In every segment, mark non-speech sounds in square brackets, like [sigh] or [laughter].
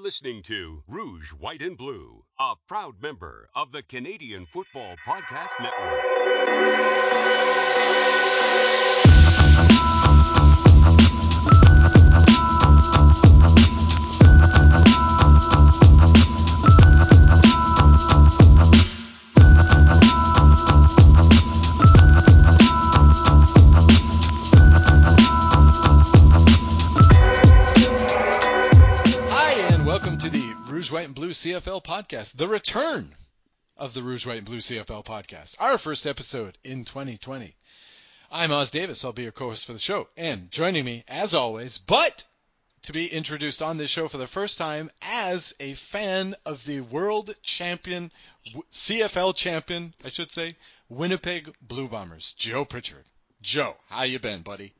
You're listening to Rouge, White, and Blue, a proud member of the Canadian Football Podcast Network. CFL podcast, the return of the Rouge, White, and Blue CFL podcast, our first episode in 2020. I'm Os Davis. I'll be your co-host for the show, and joining me, as always, but to be introduced on this show for the first time as a fan of the world champion, CFL champion, I should say, Winnipeg Blue Bombers, Joe Pritchard. Joe, how you been, buddy?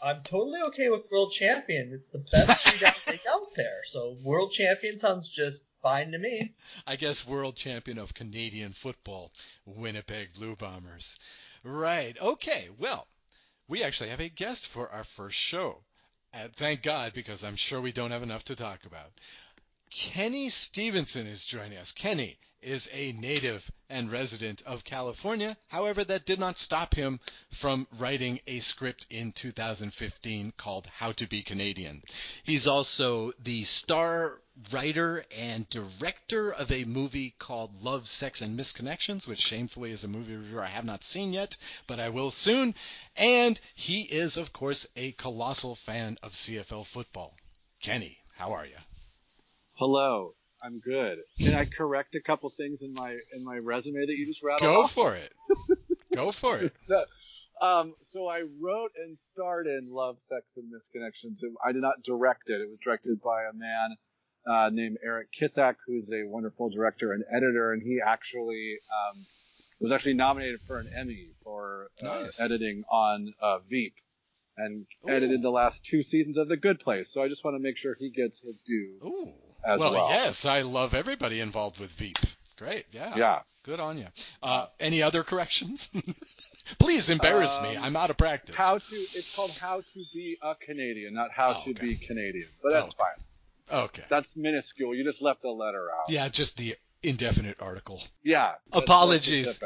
I'm totally okay with world champion. It's the best [laughs] league out there. So world champion sounds just fine to me. I guess world champion of Canadian football, Winnipeg Blue Bombers. Right. Okay. Well, we actually have a guest for our first show. And thank God, because I'm sure we don't have enough to talk about. Kenny Stevenson is joining us. Kenny is a native and resident of California. However, that did not stop him from writing a script in 2015 called How to Be Canadian. He's also the star writer and director of a movie called Love, Sex, and Misconnections, which shamefully is a movie review I have not seen yet, but I will soon. And he is, of course, a colossal fan of CFL football. Kenny, how are you? Hello, I'm good. Can I correct a couple things in my in my resume that you just rattled Go off? for it. Go for it. [laughs] Um, so I wrote and starred in Love, Sex, and Misconnections. I did not direct it. It was directed by a man uh, named Eric Kissack, who's a wonderful director and editor, and he actually um, was actually nominated for an Emmy for uh, Nice. editing on uh, Veep, and Ooh. edited the last two seasons of The Good Place. So I just want to make sure he gets his due. Ooh. As well, well. yes, I love everybody involved with Veep. Great. Yeah. Yeah. Good on you. Uh, any other corrections? [laughs] Please embarrass me. Um, I'm out of practice. How to? It's called How to Be a Canadian, not How Oh, to okay. Be Canadian. But that's Oh, fine. Okay. That's minuscule. You just left a letter out. Yeah, just the indefinite article. Yeah. Apologies.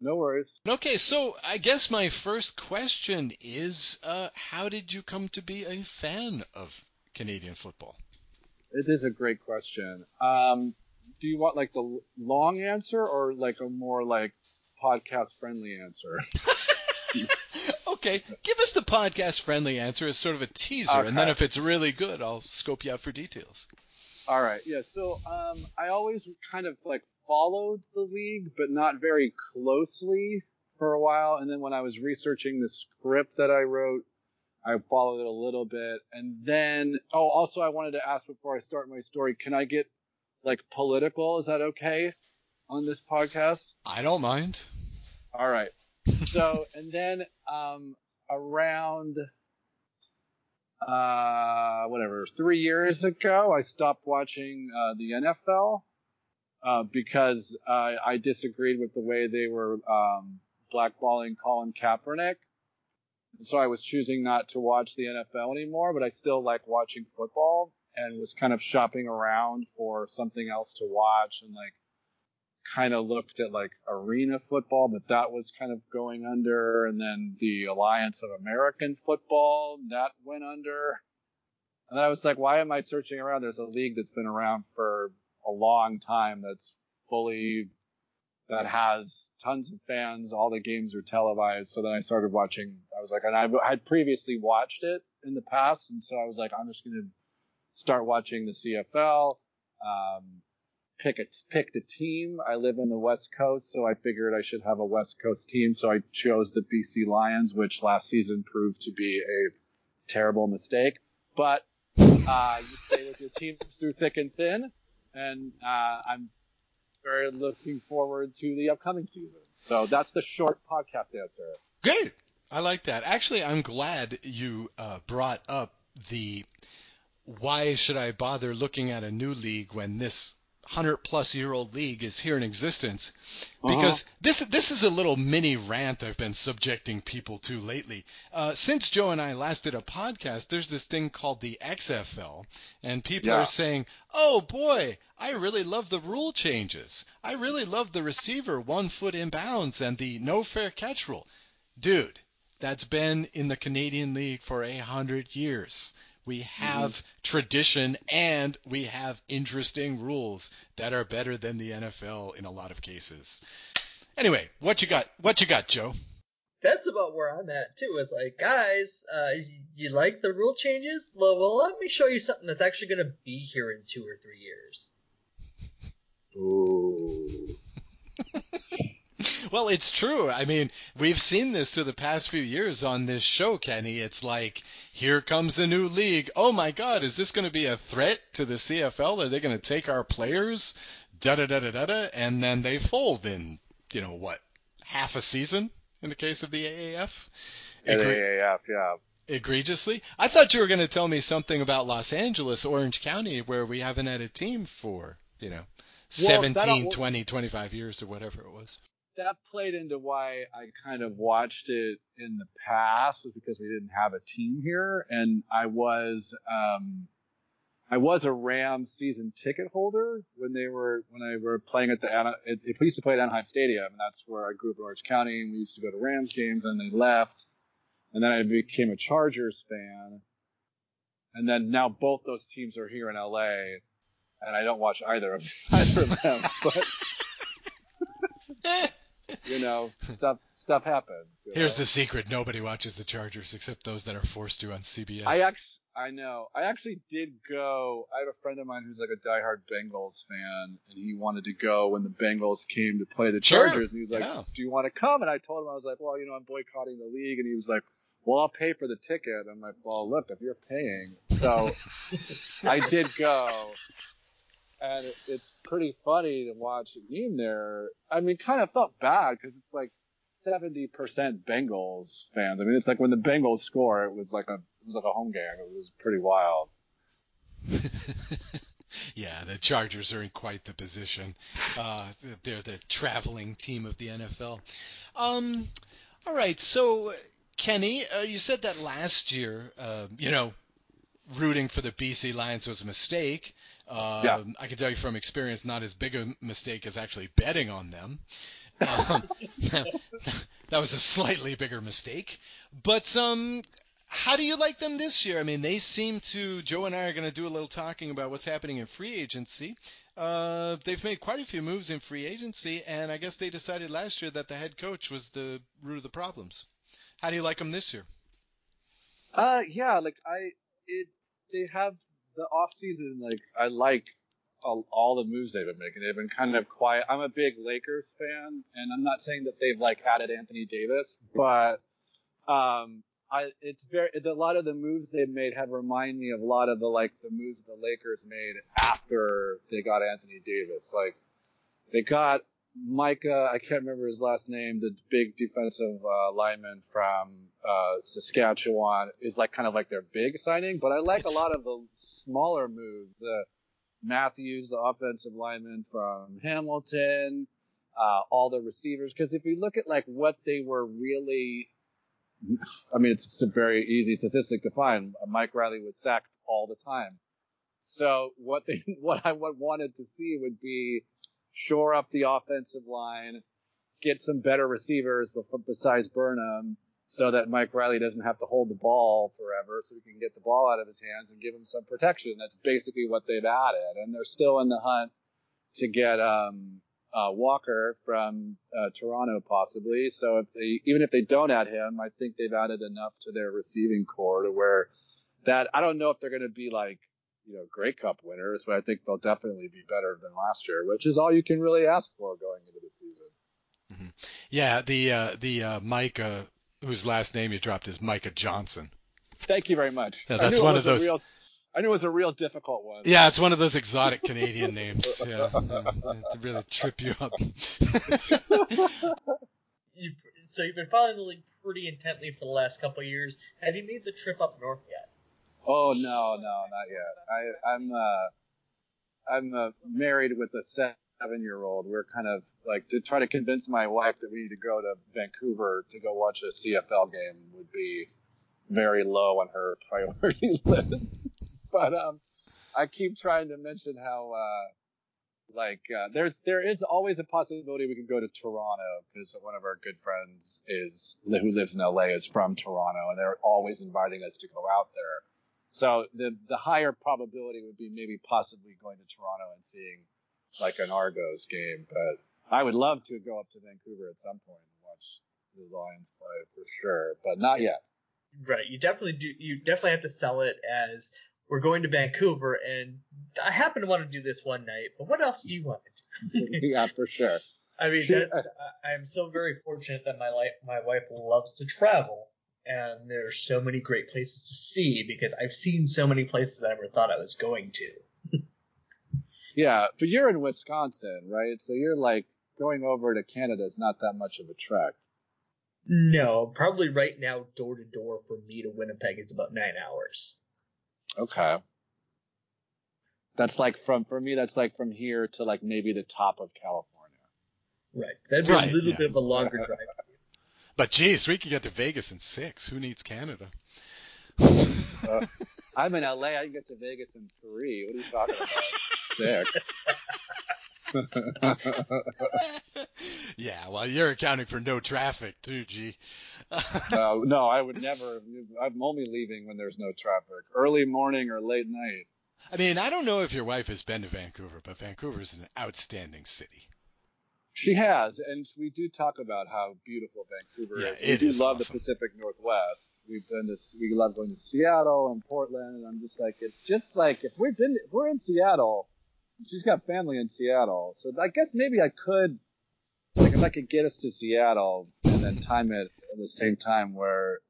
No worries. Okay, so I guess my first question is uh, how did you come to be a fan of Canadian football? It is a great question. Um, do you want like the long answer or like a more like podcast friendly answer? [laughs] Okay, give us the podcast friendly answer as sort of a teaser, and then if it's really good, I'll scope you out for details. All right. Yeah. So um, I always kind of like followed the league, but not very closely for a while. And then when I was researching the script that I wrote, I followed it a little bit. And then, oh, also I wanted to ask before I start my story, can I get like political? Is that okay on this podcast? I don't mind. All right. [laughs] So, and then um, around uh, whatever three years ago, I stopped watching uh, the NFL uh, because uh, I disagreed with the way they were um, blackballing Colin Kaepernick. So I was choosing not to watch the NFL anymore, but I still like watching football and was kind of shopping around for something else to watch and like kind of looked at like arena football, but that was kind of going under, and then the Alliance of American Football that went under. And I was like, why am I searching around? There's a league that's been around for a long time that's fully that has tons of fans. All the games are televised. So then I started watching. I was like, and I had previously watched it in the past, and so I was like, I'm just gonna start watching the CFL. Um, pick a picked a team. I live in the West Coast, so I figured I should have a West Coast team. So I chose the BC Lions, which last season proved to be a terrible mistake. But uh, you stay with your team through thick and thin, and uh, I'm very looking forward to the upcoming season. So that's the short podcast answer. Great. I like that. Actually, I'm glad you uh, brought up the why should I bother looking at a new league when this hundred plus year old league is here in existence Uh-huh. because this this is a little mini rant I've been subjecting people to lately. Uh, since Joe and I last did a podcast, there's this thing called the XFL, and people Yeah. are saying, "Oh boy, I really love the rule changes. I really love the receiver one foot in bounds and the no fair catch rule." Dude, that's been in the Canadian League for a hundred years. We have tradition and we have interesting rules that are better than the NFL in a lot of cases. Anyway, what you got? What you got, Joe? That's about where I'm at too. It's like, guys, uh, you, you like the rule changes? Well, well, let me show you something that's actually going to be here in two or three years. Ooh. Well, it's true. I mean, we've seen this through the past few years on this show, Kenny. It's like, here comes a new league. Oh my God, is this going to be a threat to the CFL? Are they going to take our players? Da da da da da da. And then they fold in, you know, what, half a season in the case of the AAF? Egre- AAF, yeah. egregiously. I thought you were going to tell me something about Los Angeles, Orange County, where we haven't had a team for, you know, Well, that 17, al- 20, 25 years or whatever it was. That played into why I kind of watched it in the past was because we didn't have a team here, and I was um, I was a Rams season ticket holder when they were when I were playing at the it, it, used to play at Anaheim Stadium, and that's where I grew up in Orange County, and we used to go to Rams games, and they left, and then I became a Chargers fan, and then now both those teams are here in LA, and I don't watch either of [laughs] either of them, but [laughs] you know stuff stuff happens. Here's know? the secret: nobody watches the Chargers except those that are forced to on CBS. I actually, I know. I actually did go. I have a friend of mine who's like a diehard Bengals fan, and he wanted to go when the Bengals came to play the Sure, Chargers. And he was like, yeah. "Do you want to come?" And I told him I was like, "Well, you know, I'm boycotting the league." And he was like, "Well, I'll pay for the ticket." I'm like, "Well, look, if you're paying." So [laughs] I did go, and it, it's pretty funny to watch a game there. I mean, kind of felt bad because it's like. 70% Bengals fans. I mean, it's like when the Bengals score, it was like a it was like a home game. It was pretty wild. [laughs] yeah, the Chargers are in quite the position. Uh, they're the traveling team of the NFL. Um, all right, so Kenny, uh, you said that last year, uh, you know, rooting for the BC Lions was a mistake. Um, Yeah. I can tell you from experience, not as big a mistake as actually betting on them. Um, [laughs] that was a slightly bigger mistake. But um, how do you like them this year? I mean, they seem to. Joe and I are going to do a little talking about what's happening in free agency. Uh, they've made quite a few moves in free agency, and I guess they decided last year that the head coach was the root of the problems. How do you like them this year? Uh, yeah, like I, it's they have the off season. Like I like all, all the moves they've been making. They've been kind of quiet. I'm a big Lakers fan, and I'm not saying that they've like added Anthony Davis, but um, I it's very a lot of the moves they've made have remind me of a lot of the like the moves the Lakers made after they got Anthony Davis. Like they got Micah, I can't remember his last name, the big defensive uh, lineman from uh, Saskatchewan is like kind of like their big signing, but I like a lot of the smaller moves. The Mathews, the offensive lineman from Hamilton, uh, all the receivers. Because if you look at like what they were really, I mean, it's, it's a very easy statistic to find. Mike Riley was sacked all the time. So what they, [laughs] what I wanted to see would be shore up the offensive line, get some better receivers besides Burnham, so that Mike Riley doesn't have to hold the ball forever, so we can get the ball out of his hands and give him some protection. That's basically what they've added, and they're still in the hunt to get um, uh, Walker from uh, Toronto, possibly. So if they, even if they don't add him, I think they've added enough to their receiving core to where that I don't know if they're going to be like you know Grey Cup winners, but I think they'll definitely be better than last year, which is all you can really ask for going into the season. Yeah, the uh, the uh, Micah, whose last name you dropped is Micah Johnson. Thank you very much. Yeah, that's one of those- real, I knew it was a real difficult one. Yeah, it's one of those exotic Canadian names. [laughs] Yeah, to really trip you up. [laughs] You, so you've been following the league pretty intently for the last couple of years. Have you made the trip up north yet? Oh no, no, not yet. I, I'm. Uh, I'm uh, married with a seven year old. We're kind of like to try to convince my wife that we need to go to Vancouver to go watch a CFL game would be very low on her [laughs] priority list. but um, I keep trying to mention how uh, like uh, there's there is always a possibility we could go to Toronto because one of our good friends is who lives in LA is from Toronto and they're always inviting us to go out there. So the the higher probability would be maybe possibly going to Toronto and seeing like an Argos game, but I would love to go up to Vancouver at some point and watch the Lions play for sure, but not yet. Right. You definitely do. You definitely have to sell it as we're going to Vancouver, and I happen to want to do this one night. But what else do you want to [laughs] do? yeah, for sure. I mean, that, I am so very fortunate that my life, my wife loves to travel, and there's so many great places to see because I've seen so many places I never thought I was going to. yeah, but you're in Wisconsin, right? So you're like going over to Canada is not that much of a trek. No, probably right now, door to door for me to Winnipeg is about nine hours. Okay. That's like from for me. That's like from here to like maybe the top of California. Right. That'd be right, a little yeah. bit of a longer drive. But geez, we could get to Vegas in six. Who needs Canada? uh, I'm in LA. I can get to Vegas in three. What are you talking about? six. [laughs] yeah, well, you're accounting for no traffic too, G. [laughs] uh, no, I would never. I'm only leaving when there's no traffic, early morning or late night. I mean, I don't know if your wife has been to Vancouver, but Vancouver is an outstanding city. She has, and we do talk about how beautiful Vancouver yeah, is. We do love awesome. the Pacific Northwest. We've been to, we love going to Seattle and Portland, and I'm just like, it's just like if we've been, if we're in Seattle, she's got family in Seattle, so I guess maybe I could, like, if I could get us to Seattle and then time it at the same time where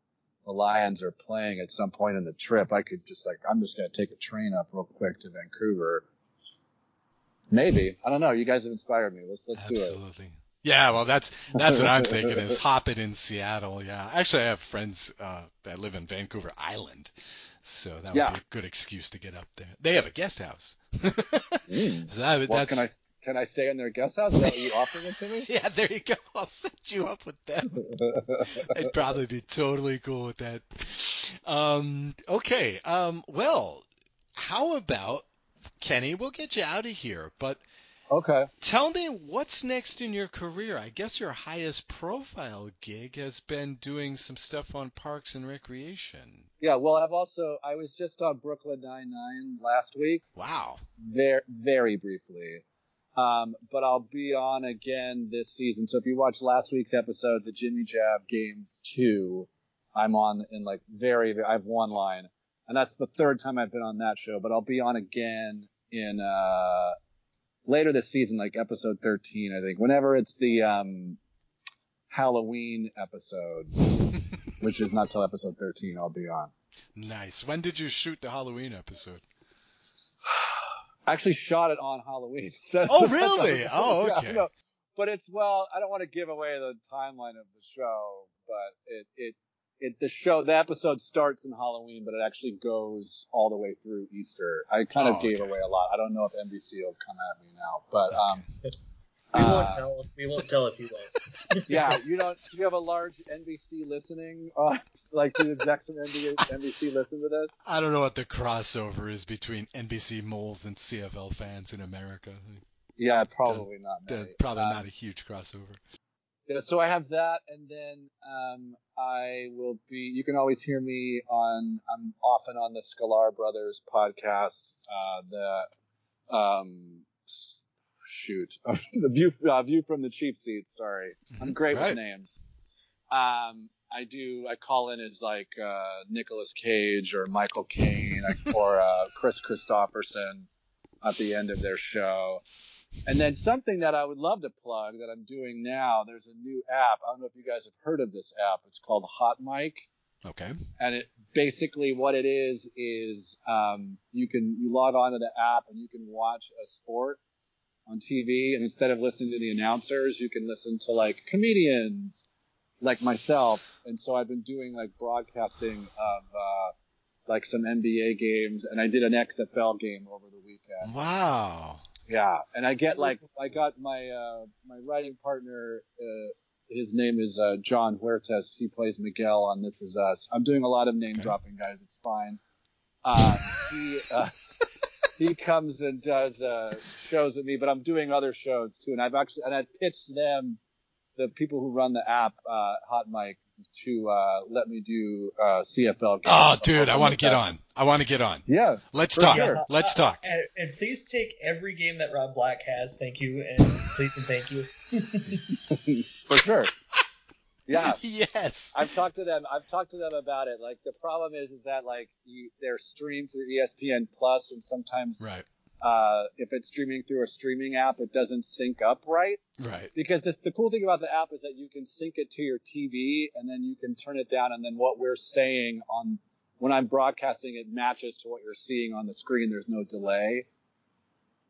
the Lions are playing at some point in the trip, I could just like, I'm just gonna take a train up real quick to Vancouver. Maybe I don't know. You guys have inspired me. Let's let's Absolutely. do it. Absolutely. Yeah, well, that's that's what I'm thinking is [laughs] hop it in Seattle. Yeah, actually, I have friends uh, that live in Vancouver Island, so that would yeah. be a good excuse to get up there. They have a guest house. mm. [laughs] so that, well, can I can I stay in their guest house? Is that you offering it to me? [laughs] yeah, there you go. I'll set you up with them. I'd probably be totally cool with that. Um, okay. Um, well, how about Kenny? We'll get you out of here, but Okay. Tell me what's next in your career. I guess your highest profile gig has been doing some stuff on Parks and Recreation. Yeah, well, I've also I was just on Brooklyn Nine Nine last week. Wow. Very very briefly. Um, but I'll be on again this season. So if you watched last week's episode, the Jimmy Jab Games Two, I'm on in like very, very I have one line, and that's the third time I've been on that show. But I'll be on again in uh later this season, like episode 13, I think. Whenever it's the um, Halloween episode, [laughs] which is not till episode 13, I'll be on. Nice. When did you shoot the Halloween episode? I [sighs] actually shot it on Halloween. [laughs] oh, really? [laughs] oh, okay. Yeah, no, but it's well, I don't want to give away the timeline of the show, but it it it the show the episode starts in Halloween, but it actually goes all the way through Easter. I kind of oh, gave away a lot. I don't know if NBC will come at me now, but um, [laughs] we won't uh, tell. We won't tell if you won't. [laughs] yeah, you don't. Do you have a large NBC listening? Uh, like the execs from NBC listen to this? I don't know what the crossover is between NBC moles and CFL fans in America. Yeah, probably the, not. The, probably uh, not a huge crossover. Yeah, so I have that, and then um, I will be. You can always hear me on. I'm often on the Sklar Brothers podcast. Uh, the um, shoot, [laughs] the view uh, view from the cheap seats. Sorry, mm-hmm. I'm great right. with names. Um, I do. I call in as like uh, Nicolas Cage or Michael Caine or uh, Kris Kristofferson at the end of their show. And then something that I would love to plug that I'm doing now, there's a new app. I don't know if you guys have heard of this app. It's called Hot Mic. Okay. And it basically what it is is um, you can you log on to the app and you can watch a sport on TV, and instead of listening to the announcers, you can listen to like comedians like myself. And so I've been doing like broadcasting of uh, like some NBA games, and I did an XFL game over the weekend. Wow. Yeah, and I get like [laughs] I got my uh, my writing partner. Uh, his name is uh, Jon Huertas. He plays Miguel on This Is Us. I'm doing a lot of name dropping, guys. It's fine. Uh, he uh, [laughs] he comes and does uh, shows with me, but I'm doing other shows too. And I've actually and I pitched them, the people who run the app, uh, Hot Mic, to uh, let me do uh, CFL games. Oh, dude, I want to get on. I want to get on. Yeah, Let's talk. sure. Let's talk. And, and please take every game that Rob Black has. Thank you, and please and thank you. [laughs] for sure. Yeah, [laughs] Yes. I've talked to them. I've talked to them about it. Like the problem is, is that like you, they're streamed through ESPN Plus, and sometimes Right. Uh, if it's streaming through a streaming app, it doesn't sync up right. Right. Because this, the cool thing about the app is that you can sync it to your TV, and then you can turn it down, and then what we're saying on when I'm broadcasting, it matches to what you're seeing on the screen. There's no delay.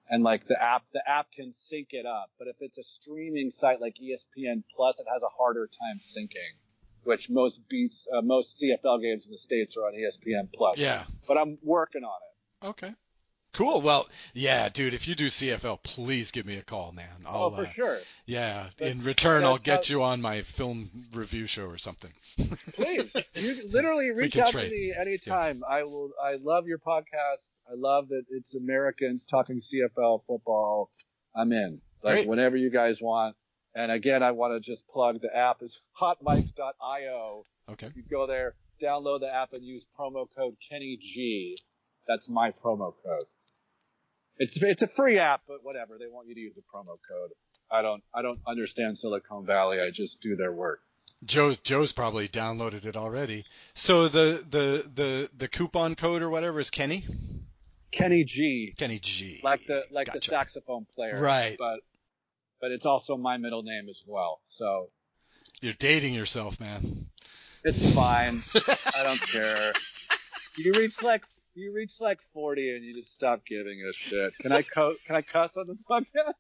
And like the app, the app can sync it up, but if it's a streaming site like ESPN Plus, it has a harder time syncing, which most beats, uh, most CFL games in the states are on ESPN Plus. Yeah. But I'm working on it. Okay. Cool. Well, yeah, dude. If you do CFL, please give me a call, man. I'll, oh, for uh, sure. Yeah. In return, I'll get how- you on my film review show or something. Please, [laughs] you literally reach out trade. to me anytime. I will. I love your podcast. I love that it's Americans talking CFL football. I'm in. Like Great. whenever you guys want. And again, I want to just plug the app is hotmic.io. Okay. You go there, download the app, and use promo code Kenny G. That's my promo code. It's it's a free app, but whatever. They want you to use a promo code. I don't I don't understand Silicon Valley. I just do their work. Joe Joe's probably downloaded it already. So the the the the coupon code or whatever is Kenny. Kenny G. Kenny G. like the like the saxophone player. Right. But but it's also my middle name as well. So You're dating yourself, man. it's fine. [laughs] I don't care. Do you reach like you reach like forty and you just stop giving a shit. Can I co- can I cuss on the podcast?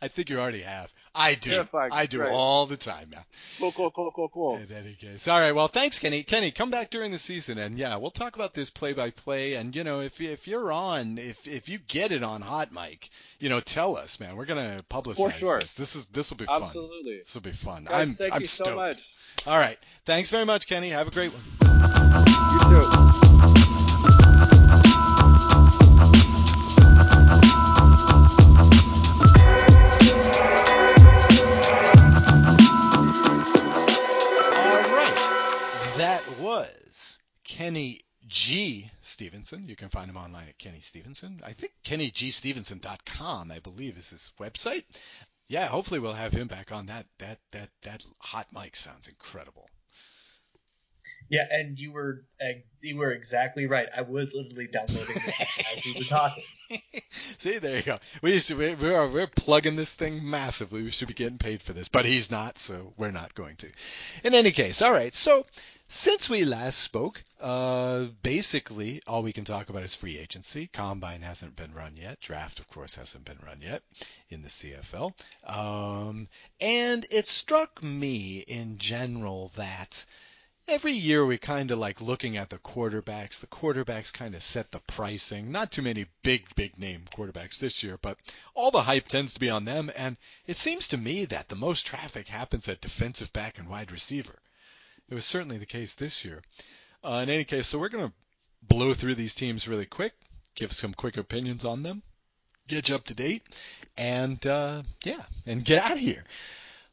I think you already have. I do. Yeah, fine. I do Great. all the time, man. Cool, cool, cool, cool, cool. In any case, all right. Well, thanks, Kenny. Kenny, come back during the season, and yeah, we'll talk about this play-by-play. And you know, if if you're on, if if you get it on Hot Mic, you know, tell us, man. We're gonna publicize For sure. this. This is this will be fun. Absolutely. This will be fun. Guys, I'm thank I'm you stoked. so much. All right. Thanks very much, Kenny. Have a great one. You too. Kenny G. Stevenson. You can find him online at Kenny Stevenson. I think KennyGStevenson.com, I believe, is his website. Yeah, hopefully we'll have him back on. That that that that hot mic sounds incredible. Yeah, and you were uh, you were exactly right. I was literally downloading this [laughs] as we were talking. See, there you go. We used to we, we are we're plugging this thing massively. We should be getting paid for this, but he's not, so we're not going to. In any case, all right. So since we last spoke, uh, basically all we can talk about is free agency. Combine hasn't been run yet. Draft, of course, hasn't been run yet in the CFL. Um, and it struck me in general that every year we kind of like looking at the quarterbacks. The quarterbacks kind of set the pricing. Not too many big, big name quarterbacks this year, but all the hype tends to be on them. And it seems to me that the most traffic happens at defensive back and wide receiver. It was certainly the case this year. Uh, in any case, so we're going to blow through these teams really quick, give some quick opinions on them, get you up to date, and uh, yeah, and get out of here.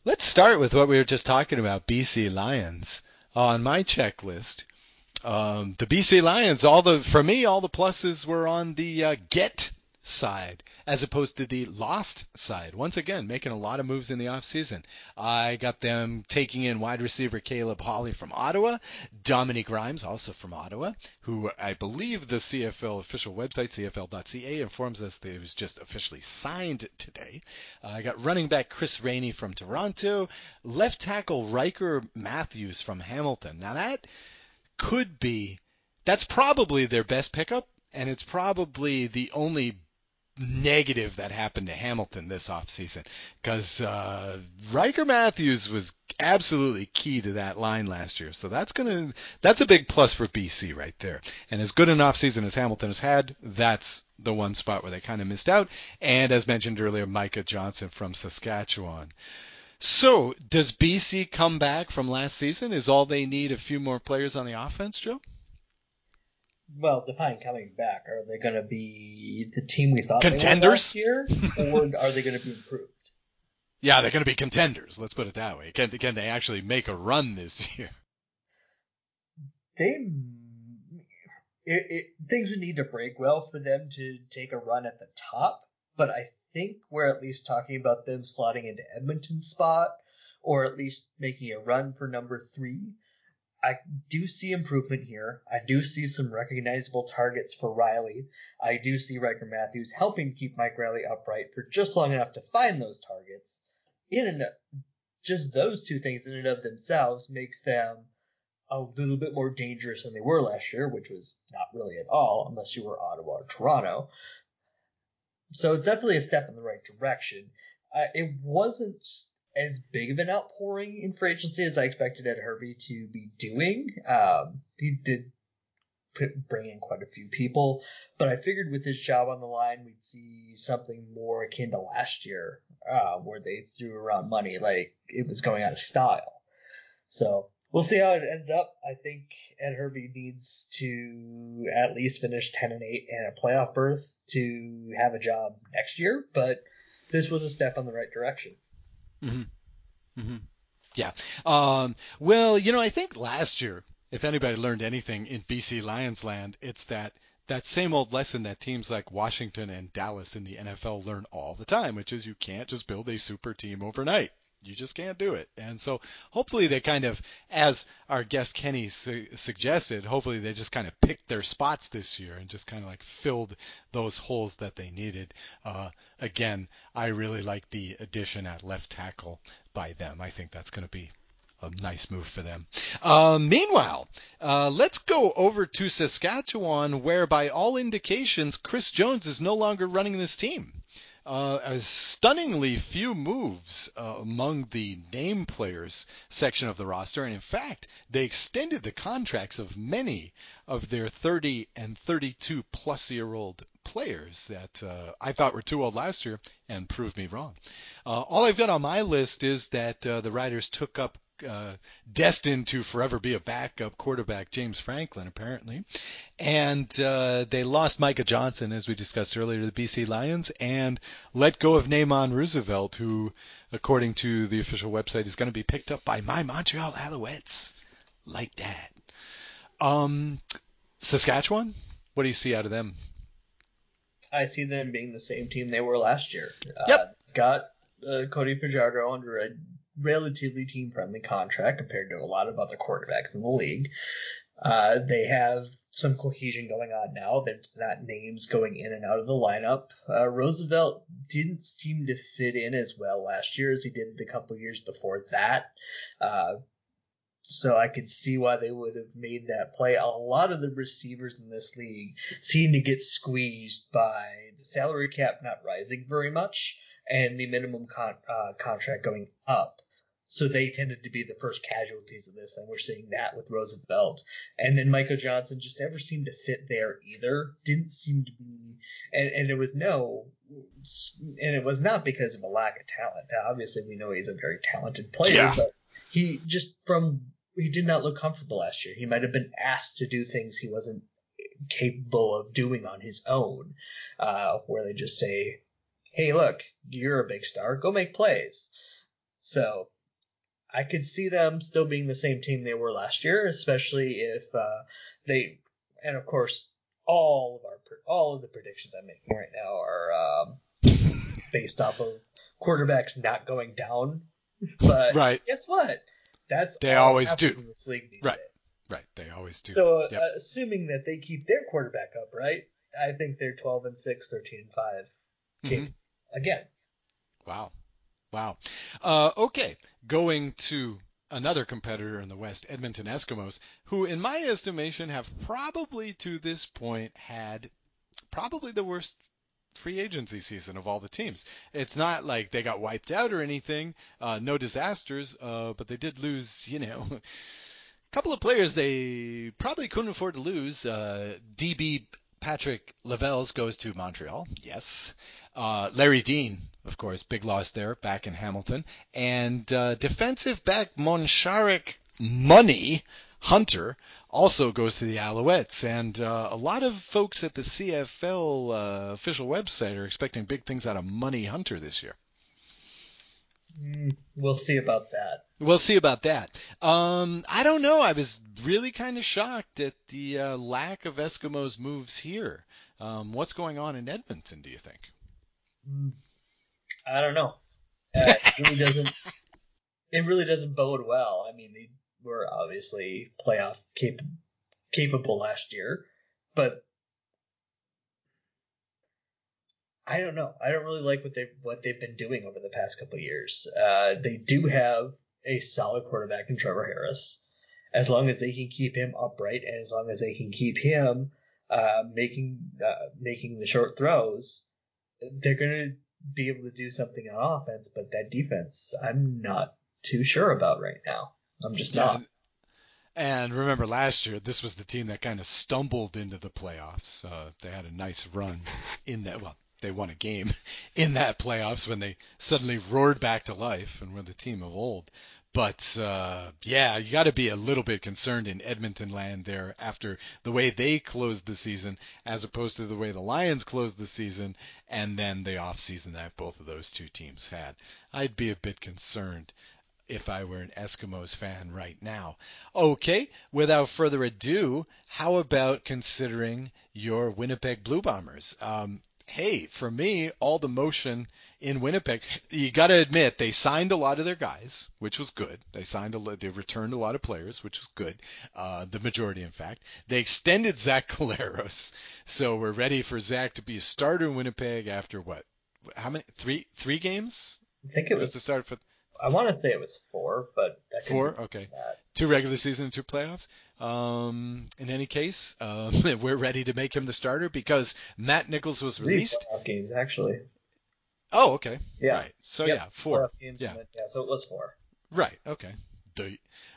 Let's start with what we were just talking about, BC Lions on my checklist. Um, the BC Lions, all the for me, all the pluses were on the uh, get side as opposed to the lost side. Once again, making a lot of moves in the offseason. I got them taking in wide receiver Caleb Holley from Ottawa, Dominique Grimes, also from Ottawa, who I believe the CFL official website, cfl.ca, informs us that he was just officially signed today. Uh, I got running back Chris Rainey from Toronto, left tackle Ryker Mathews from Hamilton. Now that could be, that's probably their best pickup, and it's probably the only negative that happened to Hamilton this offseason because uh, Ryker Mathews was absolutely key to that line last year. So that's gonna that's a big plus for BC right there. And as good an offseason as Hamilton has had, that's the one spot where they kind of missed out. And as mentioned earlier, Micah Johnson from Saskatchewan. So does BC come back from last season? Is all they need a few more players on the offense, Joe? Well, define coming back. Are they going to be the team we thought contenders they were last year, or [laughs] are they going to be improved? Yeah, they're going to be contenders. Let's put it that way. Can can they actually make a run this [laughs] year? They it, it, things would need to break well for them to take a run at the top, but I think we're at least talking about them slotting into Edmonton's spot, or at least making a run for number three. I do see improvement here. I do see some recognizable targets for Riley. I do see Ryker Mathews helping keep Mike Riley upright for just long enough to find those targets. In and just those two things in and of themselves makes them a little bit more dangerous than they were last year, which was not really at all, unless you were Ottawa or Toronto. So it's definitely a step in the right direction. Uh, it wasn't as big of an outpouring in free agency as I expected Ed Hervey to be doing. Um, he did put, bring in quite a few people, but I figured with his job on the line, we'd see something more akin to last year, uh, where they threw around money like it was going out of style. So we'll see how it ends up. I think Ed Hervey needs to at least finish 10 and 8 and a playoff berth to have a job next year, but this was a step in the right direction. Mm-hmm. Mm-hmm. Yeah. Um, well, you know, I think last year, if anybody learned anything in BC Lions land, it's that that same old lesson that teams like Washington and Dallas in the NFL learn all the time, which is you can't just build a super team overnight. You just can't do it. And so hopefully they kind of, as our guest Kenny su- suggested, hopefully they just kind of picked their spots this year and just kind of like filled those holes that they needed. Uh, again, I really like the addition at left tackle by them. I think that's going to be a nice move for them. Uh, meanwhile, uh, let's go over to Saskatchewan, where by all indications, Chris Jones is no longer running this team uh, stunningly few moves uh, among the name players section of the roster, and in fact, they extended the contracts of many of their 30 and 32 plus year old players that uh, I thought were too old last year and proved me wrong. Uh, all I've got on my list is that uh, the Riders took up uh, destined to forever be a backup quarterback, James Franklin, apparently. And uh, they lost Micah Johnson, as we discussed earlier, to the BC Lions, and let go of Naaman Roosevelt, who, according to the official website, is going to be picked up by my Montreal Alouettes. Like that. Um, Saskatchewan, what do you see out of them? I see them being the same team they were last year. Yep. Uh, got uh, Cody Fajardo under a relatively team friendly contract compared to a lot of other quarterbacks in the league. Uh, they have some cohesion going on now. There's not names going in and out of the lineup. Uh, Roosevelt didn't seem to fit in as well last year as he did the couple years before that. Uh, so I could see why they would have made that play. A lot of the receivers in this league seem to get squeezed by the salary cap not rising very much and the minimum con- uh, contract going up. So they tended to be the first casualties of this, and we're seeing that with Roosevelt. And then Michael Johnson just never seemed to fit there either. Didn't seem to be, and, and it was no, and it was not because of a lack of talent. Obviously, we know he's a very talented player, Yeah. but he just from he did not look comfortable last year. He might have been asked to do things he wasn't capable of doing on his own, uh, where they just say, "Hey, look, you're a big star. Go make plays." So I could see them still being the same team they were last year, especially if uh, they, and of course, all of our all of the predictions I'm making right now are um, based off of quarterbacks not going down. But Right. guess what? That's They always do. this league these Right. days. Right, they always do. So, uh, assuming that they keep their quarterback upright, I think they're 12 and 6, 13 and 5 Mhm. again. Wow. Wow. Uh, okay, going to another competitor in the West, Edmonton Eskimos, who, in my estimation, have probably to this point had probably the worst free agency season of all the teams. It's not like they got wiped out or anything, uh, no disasters, uh, but they did lose, you know, [laughs] a couple of players they probably couldn't afford to lose. Uh, DB Patrick Levels goes to Montreal. Yes. Uh, Larry Dean, of course, big loss there back in Hamilton. And uh, defensive back Monshadrik Money Hunter also goes to the Alouettes. And uh, a lot of folks at the CFL uh, official website are expecting big things out of Money Hunter this year. Mm, we'll see about that. We'll see about that. Um, I don't know. I was really kind of shocked at the uh, lack of Eskimos moves here. Um, what's going on in Edmonton? Do you think? Mm, I don't know. Uh, it really doesn't. [laughs] It really doesn't bode well. I mean, they were obviously playoff cap- capable last year, but I don't know. I don't really like what they what they've been doing over the past couple years. Uh, they do have a solid quarterback in Trevor Harris. As long as they can keep him upright, and as long as they can keep him uh, making uh, making the short throws, they're going to be able to do something on offense. But that defense, I'm not too sure about right now. I'm just yeah, not. And remember last year, this was the team that kind of stumbled into the playoffs. Uh, they had a nice run in that. Well, they won a game [laughs] in that playoffs when they suddenly roared back to life and were the team of old. But uh, yeah, you got to be a little bit concerned in Edmonton land there after the way they closed the season, as opposed to the way the Lions closed the season, and then the off season that both of those two teams had. I'd be a bit concerned if I were an Eskimos fan right now. Okay, without further ado, how about considering your Winnipeg Blue Bombers? Um, hey, for me, all the motion in Winnipeg, you got to admit they signed a lot of their guys, which was good. They signed a, they returned a lot of players, which was good. Uh, the majority, in fact. They extended [laughs] Zach Collaros, so we're ready for Zach to be a starter in Winnipeg after what? How many? Three three games? I think it was, was the start for. I want to say it was four, but four. Okay, two regular season and two playoffs. Um, in any case, um, [laughs] we're ready to make him the starter because Matt Nichols was released. Three games actually. Oh, okay. Yeah. Right. So yep. yeah, four. Yeah. yeah. So it was four. Right. Okay.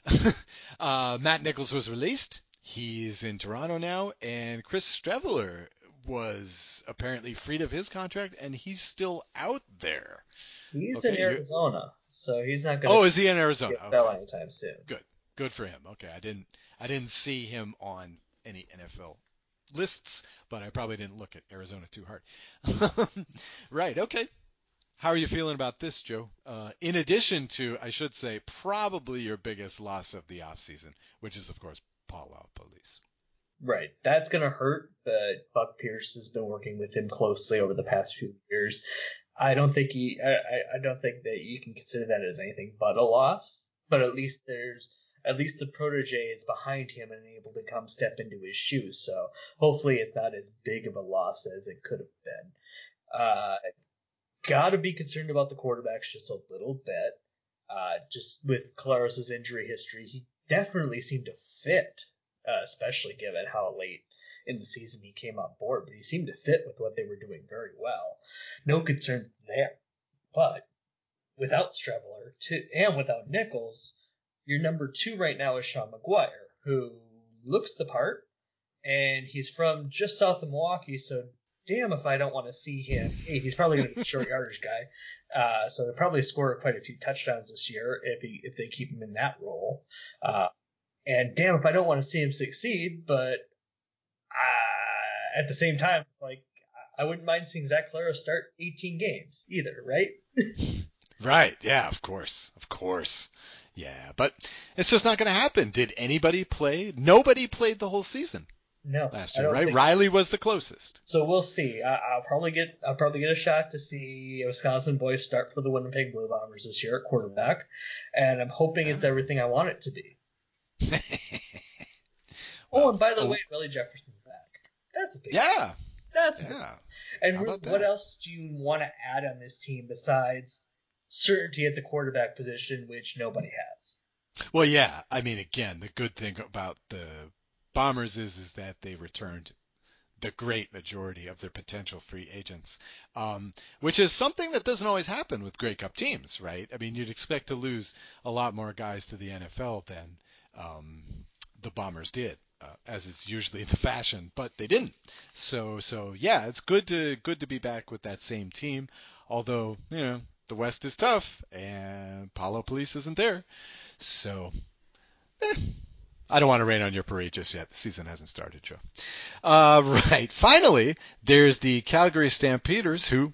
[laughs] uh, Matt Nichols was released. He's in Toronto now, and Chris Streveler was apparently freed of his contract, and he's still out there. He's okay, in Arizona, so he's not going. to Oh, is he in Arizona? Get okay. anytime soon. Good. Good for him. Okay, I didn't I didn't see him on any NFL lists, but I probably didn't look at Arizona too hard. [laughs] right. Okay. How are you feeling about this, Joe? Uh, in addition to, I should say, probably your biggest loss of the offseason, which is, of course, Paul LaPolice. Right. That's going to hurt, but Buck Pierce has been working with him closely over the past few years. I don't think he, I, I don't think that you can consider that as anything but a loss, but at least there's at least the protege is behind him and able to come step into his shoes. So hopefully it's not as big of a loss as it could have been. Uh, Got to be concerned about the quarterbacks just a little bit. Uh, just with Collaros' injury history, he definitely seemed to fit, uh, especially given how late in the season he came on board. But he seemed to fit with what they were doing very well. No concern there. But without Streveler and without Nichols, your number two right now is Sean McGuire, who looks the part, and he's from just south of Milwaukee, so damn if I don't want to see him. Hey, he's probably going to be a short yardage guy, uh, so they'll probably score quite a few touchdowns this year if he if they keep him in that role. Uh, and damn if I don't want to see him succeed, but uh, at the same time, it's like I wouldn't mind seeing Zach Collaros start 18 games either, right? [laughs] right. Yeah. Of course. Of course. Yeah, but it's just not going to happen. Did anybody play? Nobody played the whole season. No, last year, right? Riley was the closest. So we'll see. I, will probably get I'll probably get a shot to see Wisconsin boys start for the Winnipeg Blue Bombers this year at quarterback, and I'm hoping it's everything I want it to be. well, [laughs] oh, and by the oh. way, Willie Jefferson's back. That's a big. Yeah. Thing. That's yeah. Big. And what else do you want to add on this team besides certainty at the quarterback position, which nobody has. Well, yeah. I mean, again, the good thing about the Bombers is is that they returned the great majority of their potential free agents, um, which is something that doesn't always happen with Grey Cup teams, right? I mean, you'd expect to lose a lot more guys to the NFL than um, the Bombers did. Uh, as is usually the fashion, but they didn't. So so yeah, it's good to good to be back with that same team. Although you know the West is tough and Paul LaPolice isn't there, so eh, I don't want to rain on your parade just yet. The season hasn't started, Joe. Uh, [laughs] right. Finally, there's the Calgary Stampeders who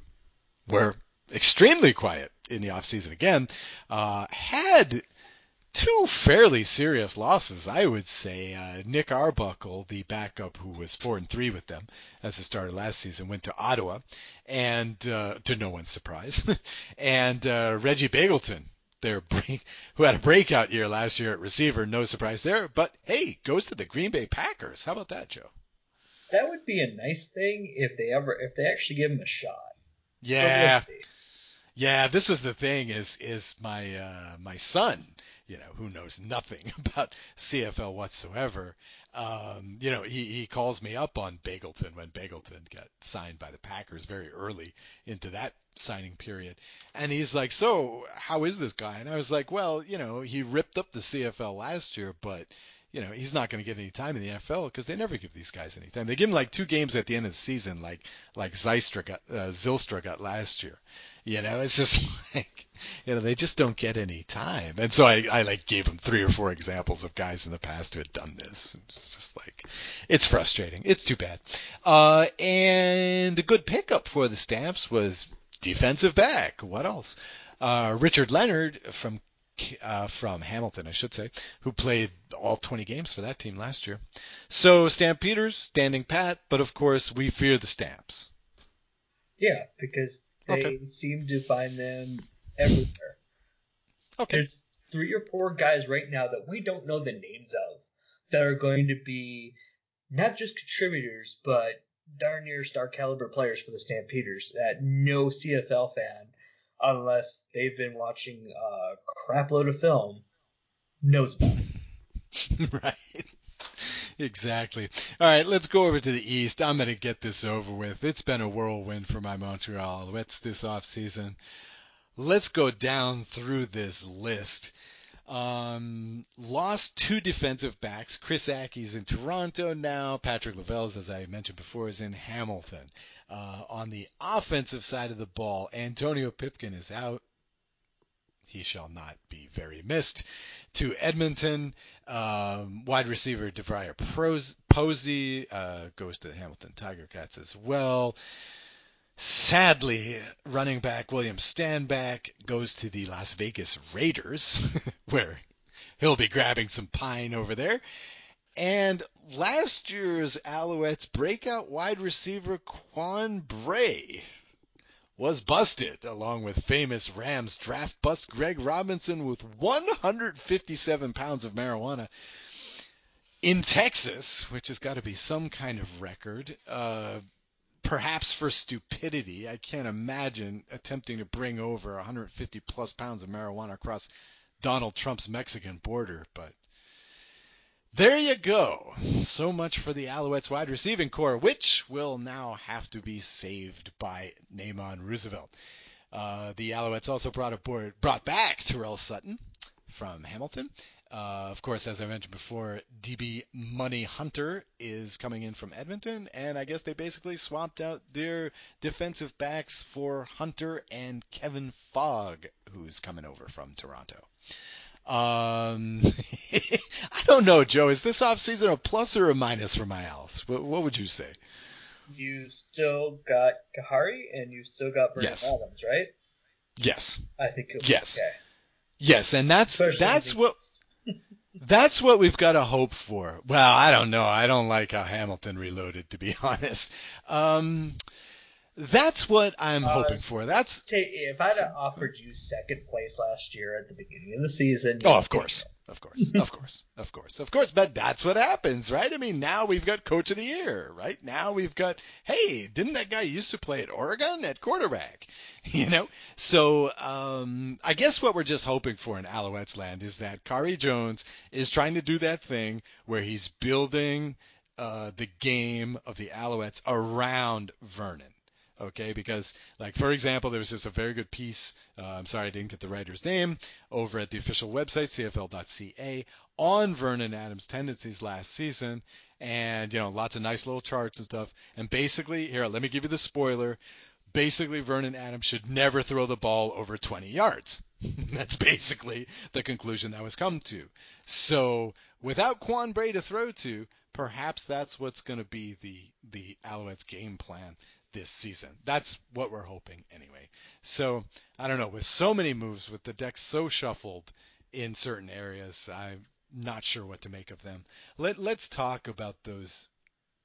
were extremely quiet in the offseason again. Uh, had two fairly serious losses, I would say. Uh, Nick Arbuckle, the backup who was four and three with them as a starter last season, went to Ottawa, and uh, to no one's surprise, [laughs] and uh, Reggie Begelton, their break, who had a breakout year last year at receiver, no surprise there. But hey, goes to the Green Bay Packers. How about that, Joe? That would be a nice thing if they ever if they actually give him a shot. Yeah. Yeah, this was the thing is is my uh, my son you know, who knows nothing [laughs] about CFL whatsoever. Um, you know, he, he calls me up on Begelton when Begelton got signed by the Packers very early into that signing period. And he's like, So, how is this guy? And I was like, Well, you know, he ripped up the CFL last year, but you know, he's not going to get any time in the NFL because they never give these guys any time. They give him like two games at the end of the season, like like Zylstra got uh, Zylstra got last year. You know, it's just [laughs] like, you know, they just don't get any time. And so I, I like gave him three or four examples of guys in the past who had done this. It's just like, it's frustrating. It's too bad. Uh, and a good pickup for the Stamps was defensive back. What else? Uh, Richard Leonard from uh, from Hamilton, I should say, who played all 20 games for that team last year. So Stampeders standing pat, but of course we fear the Stamps. Yeah, because they okay. seem to find them everywhere. Okay. There's three or four guys right now that we don't know the names of that are going to be not just contributors, but darn near star caliber players for the Stampeders that no CFL fan, unless they've been watching a crapload of film, knows about. [laughs] right. Exactly. All right, let's go over to the East. I'm going to get this over with. It's been a whirlwind for my Montreal Alouettes this offseason. Let's go down through this list. Um, lost two defensive backs. Chris Ackie's in Toronto now. Patrick Levels, as I mentioned before, is in Hamilton. Uh, on the offensive side of the ball, Antonio Pipkin is out. He shall not be very missed to Edmonton. Um, wide receiver DeVier Posey uh, goes to the Hamilton Tiger Cats as well. Sadly, running back William Stanback goes to the Las Vegas Raiders, [laughs] where he'll be grabbing some pine over there. And last year's Alouettes breakout wide receiver Quan Bray was busted, along with famous Rams draft bust Greg Robinson with 157 pounds of marijuana in Texas, which has got to be some kind of record. Uh, perhaps for stupidity. I can't imagine attempting to bring over 150 plus pounds of marijuana across Donald Trump's Mexican border, but there you go. So much for the Alouettes wide receiving core, which will now have to be saved by Naaman Roosevelt. Uh, the Alouettes also brought aboard, brought back Tyrell Sutton from Hamilton. Uh, of course, as I mentioned before, DB Money Hunter is coming in from Edmonton, and I guess they basically swapped out their defensive backs for Hunter and Kevin Fogg, who's coming over from Toronto. Um, [laughs] I don't know, Joe. Is this offseason a plus or a minus for my Owls? What, what would you say? You still got Khari and you still got Vernon yes. Adams, right? Yes. I think yes. Okay. Yes, and that's Especially that's what that's what we've got to hope for. Well, I don't know. I don't like how Hamilton reloaded, to be [laughs] honest. Um, that's what I'm uh, hoping for. That's if I'd have offered you second place last year at the beginning of the season. Oh, of course. Of course, of course, of course, of course. But that's what happens, right? I mean, now we've got coach of the year, right? Now we've got, hey, didn't that guy used to play at Oregon at quarterback? [laughs] You know? So, um, I guess what we're just hoping for in Alouettes land is that Khari Jones is trying to do that thing where he's building uh, the game of the Alouettes around Vernon. Okay, because like for example, there was just a very good piece. Uh, I'm sorry I didn't get the writer's name over at the official website CFL.ca on Vernon Adams' tendencies last season, and you know lots of nice little charts and stuff. And basically, here let me give you the spoiler. Basically, Vernon Adams should never throw the ball over 20 yards. [laughs] That's basically the conclusion that was come to. So without Quan Bray to throw to, perhaps that's what's going to be the the Alouettes game plan this season. That's what we're hoping anyway. So I don't know. With so many moves, with the deck so shuffled in certain areas, I'm not sure what to make of them. Let Let's talk about those.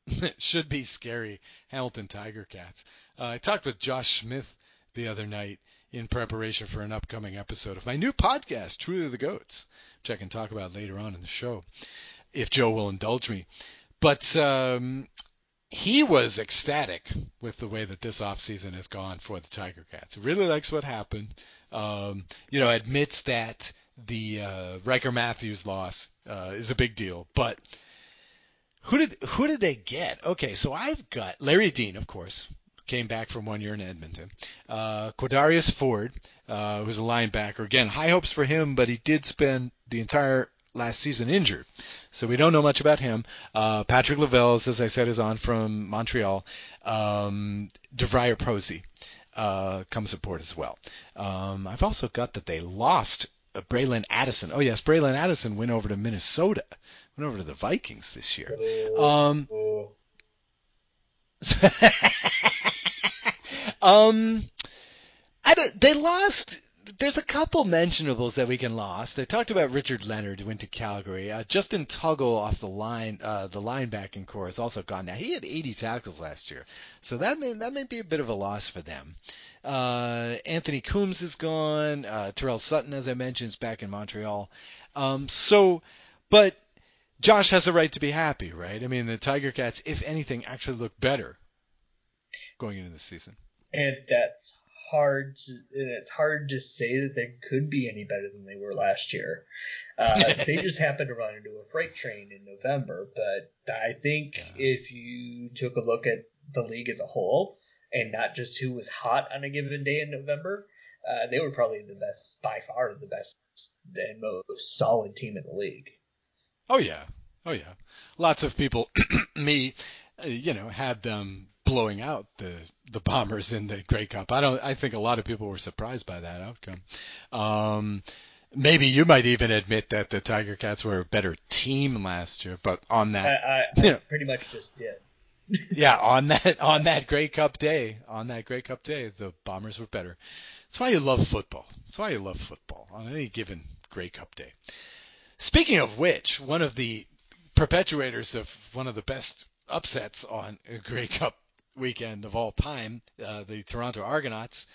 [laughs] should be scary Hamilton Tiger Cats. Uh, I talked with Josh Smith the other night in preparation for an upcoming episode of my new podcast, Truly the Goats, which I can talk about later on in the show, if Joe will indulge me. But um, he was ecstatic with the way that this offseason has gone for the Tiger Cats. Really likes what happened. Um, you know, admits that the uh, Ryker Mathews loss uh, is a big deal, but who did who did they get? Okay, so I've got Larry Dean, of course, came back from one year in Edmonton. Uh, Qudarius Ford, uh, who's a linebacker. Again, high hopes for him, but he did spend the entire last season injured. So we don't know much about him. Uh, Patrick Lavelle, as I said, is on from Montreal. Um, DeVier Posey uh, comes aboard as well. Um, I've also got that they lost uh, Bralon Addison. Oh yes, Bralon Addison went over to Minnesota. Went over to the Vikings this year. Um, [laughs] um, I don't, they lost there's a couple mentionables that we can lost. They talked about Richard Leonard went to Calgary. Uh, Justin Tuggle off the line, uh, the linebacking core is also gone now. He had 80 tackles last year, so that may that may be a bit of a loss for them. Uh, Anthony Coombs is gone. Uh, Tyrell Sutton, as I mentioned, is back in Montreal. Um, so, but Josh has a right to be happy, right? I mean, the Tiger Cats, if anything, actually look better going into the season. And that's hard to, it's hard to say that they could be any better than they were last year. Uh, [laughs] they just happened to run into a freight train in November, but I think yeah. if you took a look at the league as a whole and not just who was hot on a given day in November, uh, they were probably the best, by far the best and most solid team in the league. Oh yeah, oh yeah. Lots of people, [clears throat] me, you know, had them blowing out the the Bombers in the Grey Cup. I don't. I think a lot of people were surprised by that outcome. Um, maybe you might even admit that the Tiger Cats were a better team last year, but on that, I, I, I you know, pretty much just did. [laughs] yeah, on that on that Grey Cup day, on that Grey Cup day, the Bombers were better. That's why you love football. That's why you love football on any given Grey Cup day. Speaking of which, one of the perpetuators of one of the best upsets on a Grey Cup weekend of all time, uh, the Toronto Argonauts.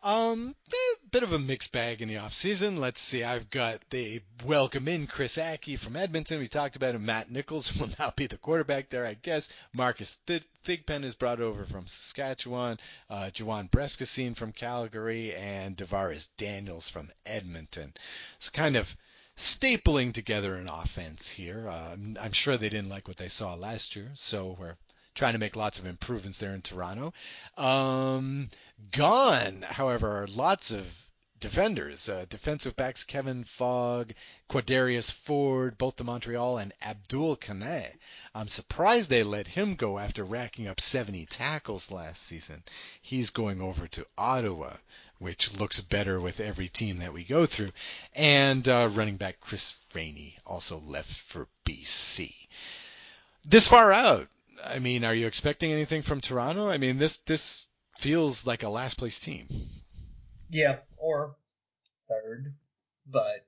Um, a bit of a mixed bag in the off season. Let's see. I've got they welcome in Chris Ackie from Edmonton. We talked about him. Matt Nichols [laughs] will now be the quarterback there, I guess. Marcus Th- Thigpen is brought over from Saskatchewan. Uh, Juwan from Calgary, and Davaris Daniels from Edmonton. So kind of stapling together an offense here. Uh, I'm sure they didn't like what they saw last year, so we're trying to make lots of improvements there in Toronto. Um, gone, however, are lots of defenders, uh, defensive backs Kevin Fogg, Qudarius Ford, both to Montreal, and Abdul Kanneh. I'm surprised they let him go after racking up 70 tackles last season. He's going over to Ottawa, which looks better with every team that we go through. And uh, running back Chris Rainey also left for BC. This far out, I mean, are you expecting anything from Toronto? I mean, this this feels like a last place team. Yeah, or third, but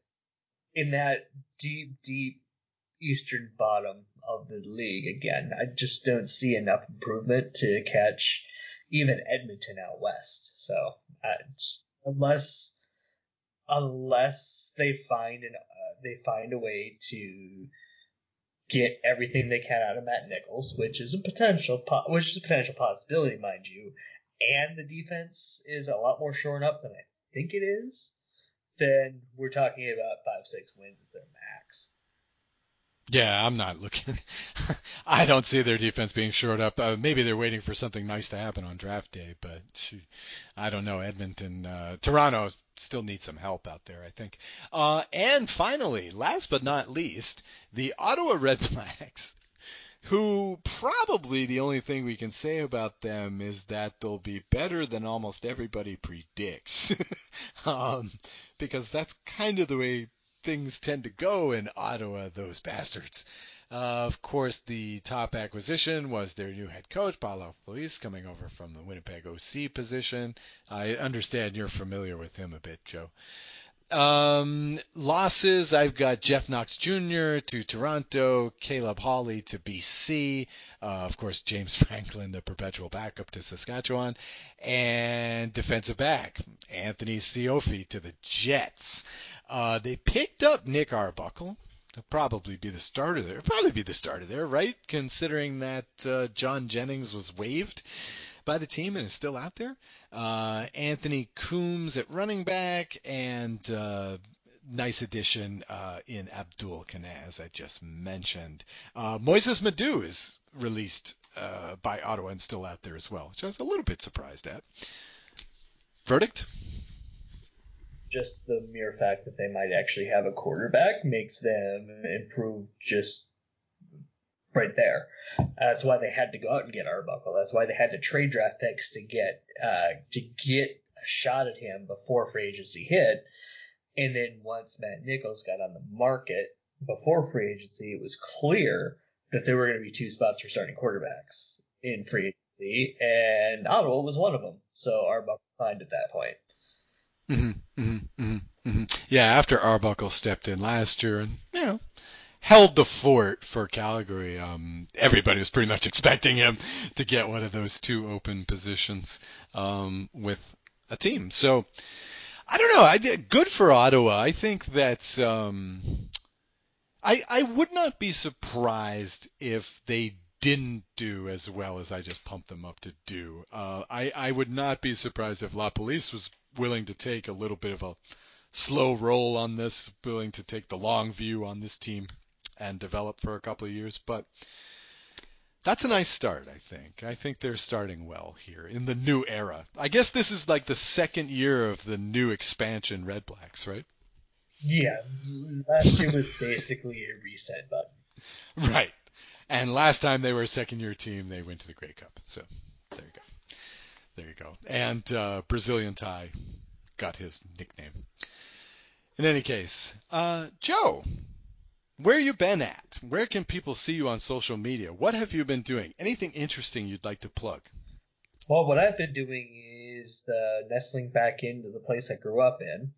in that deep, deep eastern bottom of the league again, I just don't see enough improvement to catch even Edmonton out west. So uh, unless unless they find an uh, they find a way to get everything they can out of Matt Nichols, which is a potential, which is a potential possibility, mind you, and the defense is a lot more shorn up than I think it is, then we're talking about five, six wins as their max. Yeah, I'm not looking. [laughs] I don't see their defense being shored up. Uh, maybe they're waiting for something nice to happen on draft day, but I don't know. Edmonton, uh, Toronto still needs some help out there, I think. Uh, and finally, last but not least, the Ottawa [laughs] Red Redblacks who probably the only thing we can say about them is that they'll be better than almost everybody predicts. [laughs] um, because that's kind of the way things tend to go in Ottawa, those bastards. Uh, of course, the top acquisition was their new head coach, Paul LaPolice, coming over from the Winnipeg OC position. I understand you're familiar with him a bit, Joe. Um, losses, I've got Jeff Knox Jr. to Toronto, Caleb Holley to BC, uh, of course, James [laughs] Franklin, the perpetual backup to Saskatchewan, and defensive back, Anthony Cioffi to the Jets. Uh, they picked up Nick Arbuckle. He'll probably be the starter there. Probably be the starter there, right? Considering that uh, John Jennings was waived by the team and is still out there. Uh, Anthony Coombs at running back and uh, nice addition uh, in Abdul Kanneh, as I just mentioned. Uh, Mossis Madu is released uh, by Ottawa and still out there as well, which I was a little bit surprised at. Verdict? Just the mere fact that they might actually have a quarterback makes them improve just right there. That's why they had to go out and get Arbuckle. That's why they had to trade draft picks to get uh, to get a shot at him before free agency hit. And then once Matt Nichols got on the market before free agency, it was clear that there were going to be two spots for starting quarterbacks in free agency, and Ottawa was one of them. So Arbuckle signed at that point. Mm-hmm, mm-hmm, mm-hmm, mm-hmm. Yeah, after Arbuckle stepped in last year, and you know, held the fort for Calgary. Um, everybody was pretty much [laughs] expecting him to get one of those two open positions um, with a team. So I don't know. I good for Ottawa. I think that um, I I would not be surprised if they didn't do as well as I just pumped them up to do. Uh, I I would not be surprised if LaPolice was willing to take a little bit of a slow roll on this, willing to take the long view on this team and develop for a couple of years. But that's a nice start, I think. I think they're starting well here in the new era. I guess this is like the second year of the new expansion Red Blacks, right? Yeah, last year was basically a reset button. [laughs] Right. And last time they were a second year team, they went to the Grey Cup. So there you go. There you go. And uh, Brazilian Ty got his nickname. In any case, uh, Joe, where you been at? Where can people see you on social media? What have you been doing? Anything interesting you'd like to plug? Well, what I've been doing is uh, nestling back into the place I grew up in,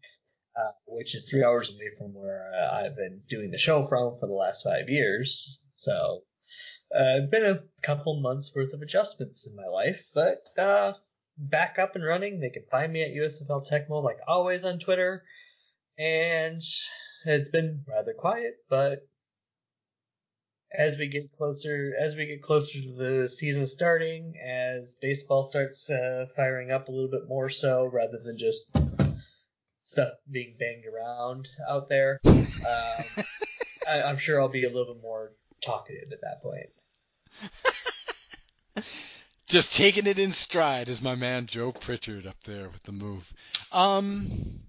uh, which is three hours away from where uh, I've been doing the show from for the last five years. So uh, been a couple months worth of adjustments in my life, but uh, back up and running. They can find me at USFL Tecmo like always on Twitter, and it's been rather quiet, but as we get closer, as we get closer to the season starting, as baseball starts uh, firing up a little bit more so, rather than just stuff being banged around out there, um, [laughs] I, I'm sure I'll be a little bit more talkative at that point. [laughs] just taking it in stride is my man Joe Pritchard up there with the move. Um,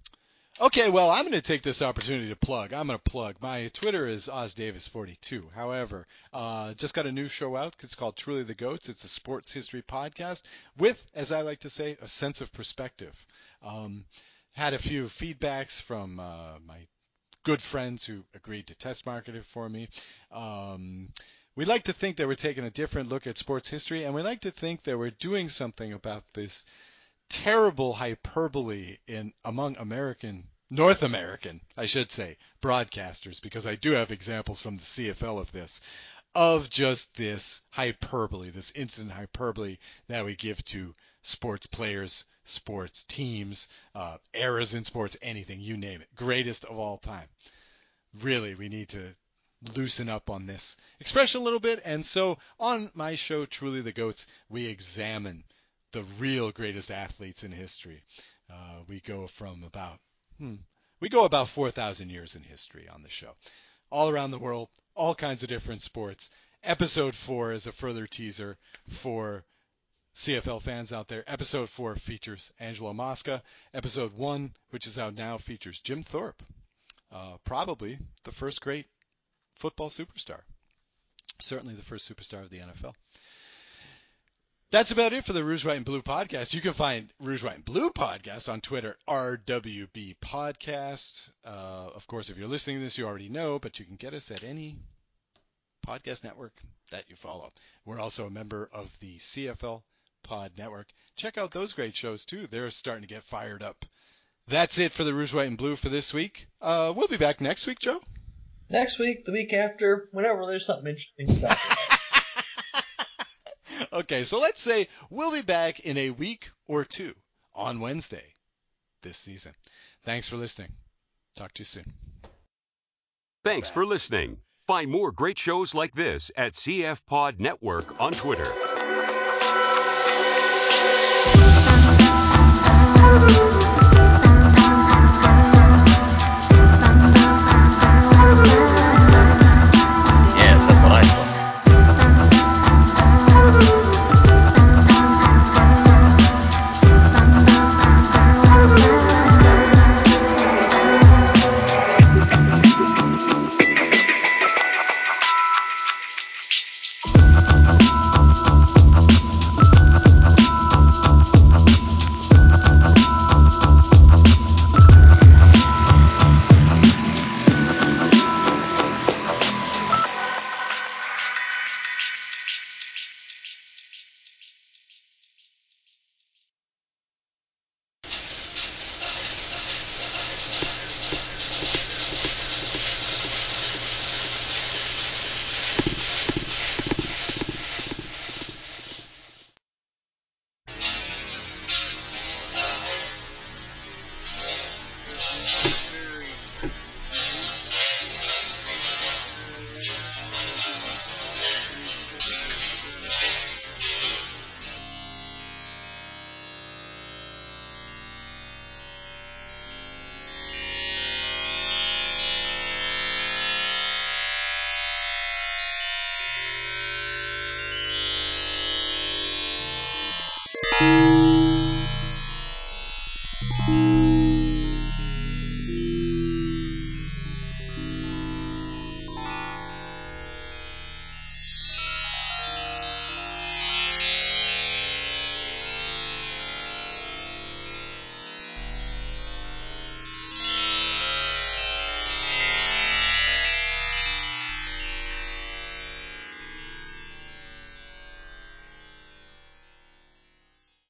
Okay, well, I'm going to take this opportunity to plug. I'm going to plug. My Twitter is OzDavis42. However, uh, just got a new show out. It's called Truly the Goats. It's a sports history podcast with, as I like to say, a sense of perspective. Um, had a few feedbacks from uh, my good friends who agreed to test market it for me. Um, we like to think that we're taking a different look at sports history, and we like to think that we're doing something about this terrible hyperbole in among American North American, I should say, broadcasters, because I do have examples from the CFL of this, of just this hyperbole, this instant hyperbole that we give to sports players, sports teams, uh, eras in sports, anything, you name it. Greatest of all time. Really, we need to loosen up on this expression a little bit. And so on my show, Truly the Goats, we examine the real greatest athletes in history. Uh, we go from about hmm, we go about 4,000 years in history on the show, all around the world, all kinds of different sports, episode four is a further teaser for CFL fans out there. Episode four features Angelo Mosca. Episode one, which is out now, features Jim Thorpe, uh, probably the first great football superstar. Certainly the first superstar of the NFL. That's about it for the Rouge, White, and Blue podcast. You can find Rouge, White, and Blue podcast on Twitter, RWB Podcast. Uh, of course, if you're listening to this, you already know, but you can get us at any podcast network that you follow. We're also a member of the CFL Pod Network. Check out those great shows too. They're starting to get fired up. That's it for the Rouge, White, and Blue for this week. Uh, we'll be back next week, Joe. Next week, the week after, whenever there's something interesting to talk about. [laughs] okay, so let's say we'll be back in a week or two on Wednesday this season. Thanks for listening. Talk to you soon. Thanks for listening. Find more great shows like this at CF Pod Network on Twitter.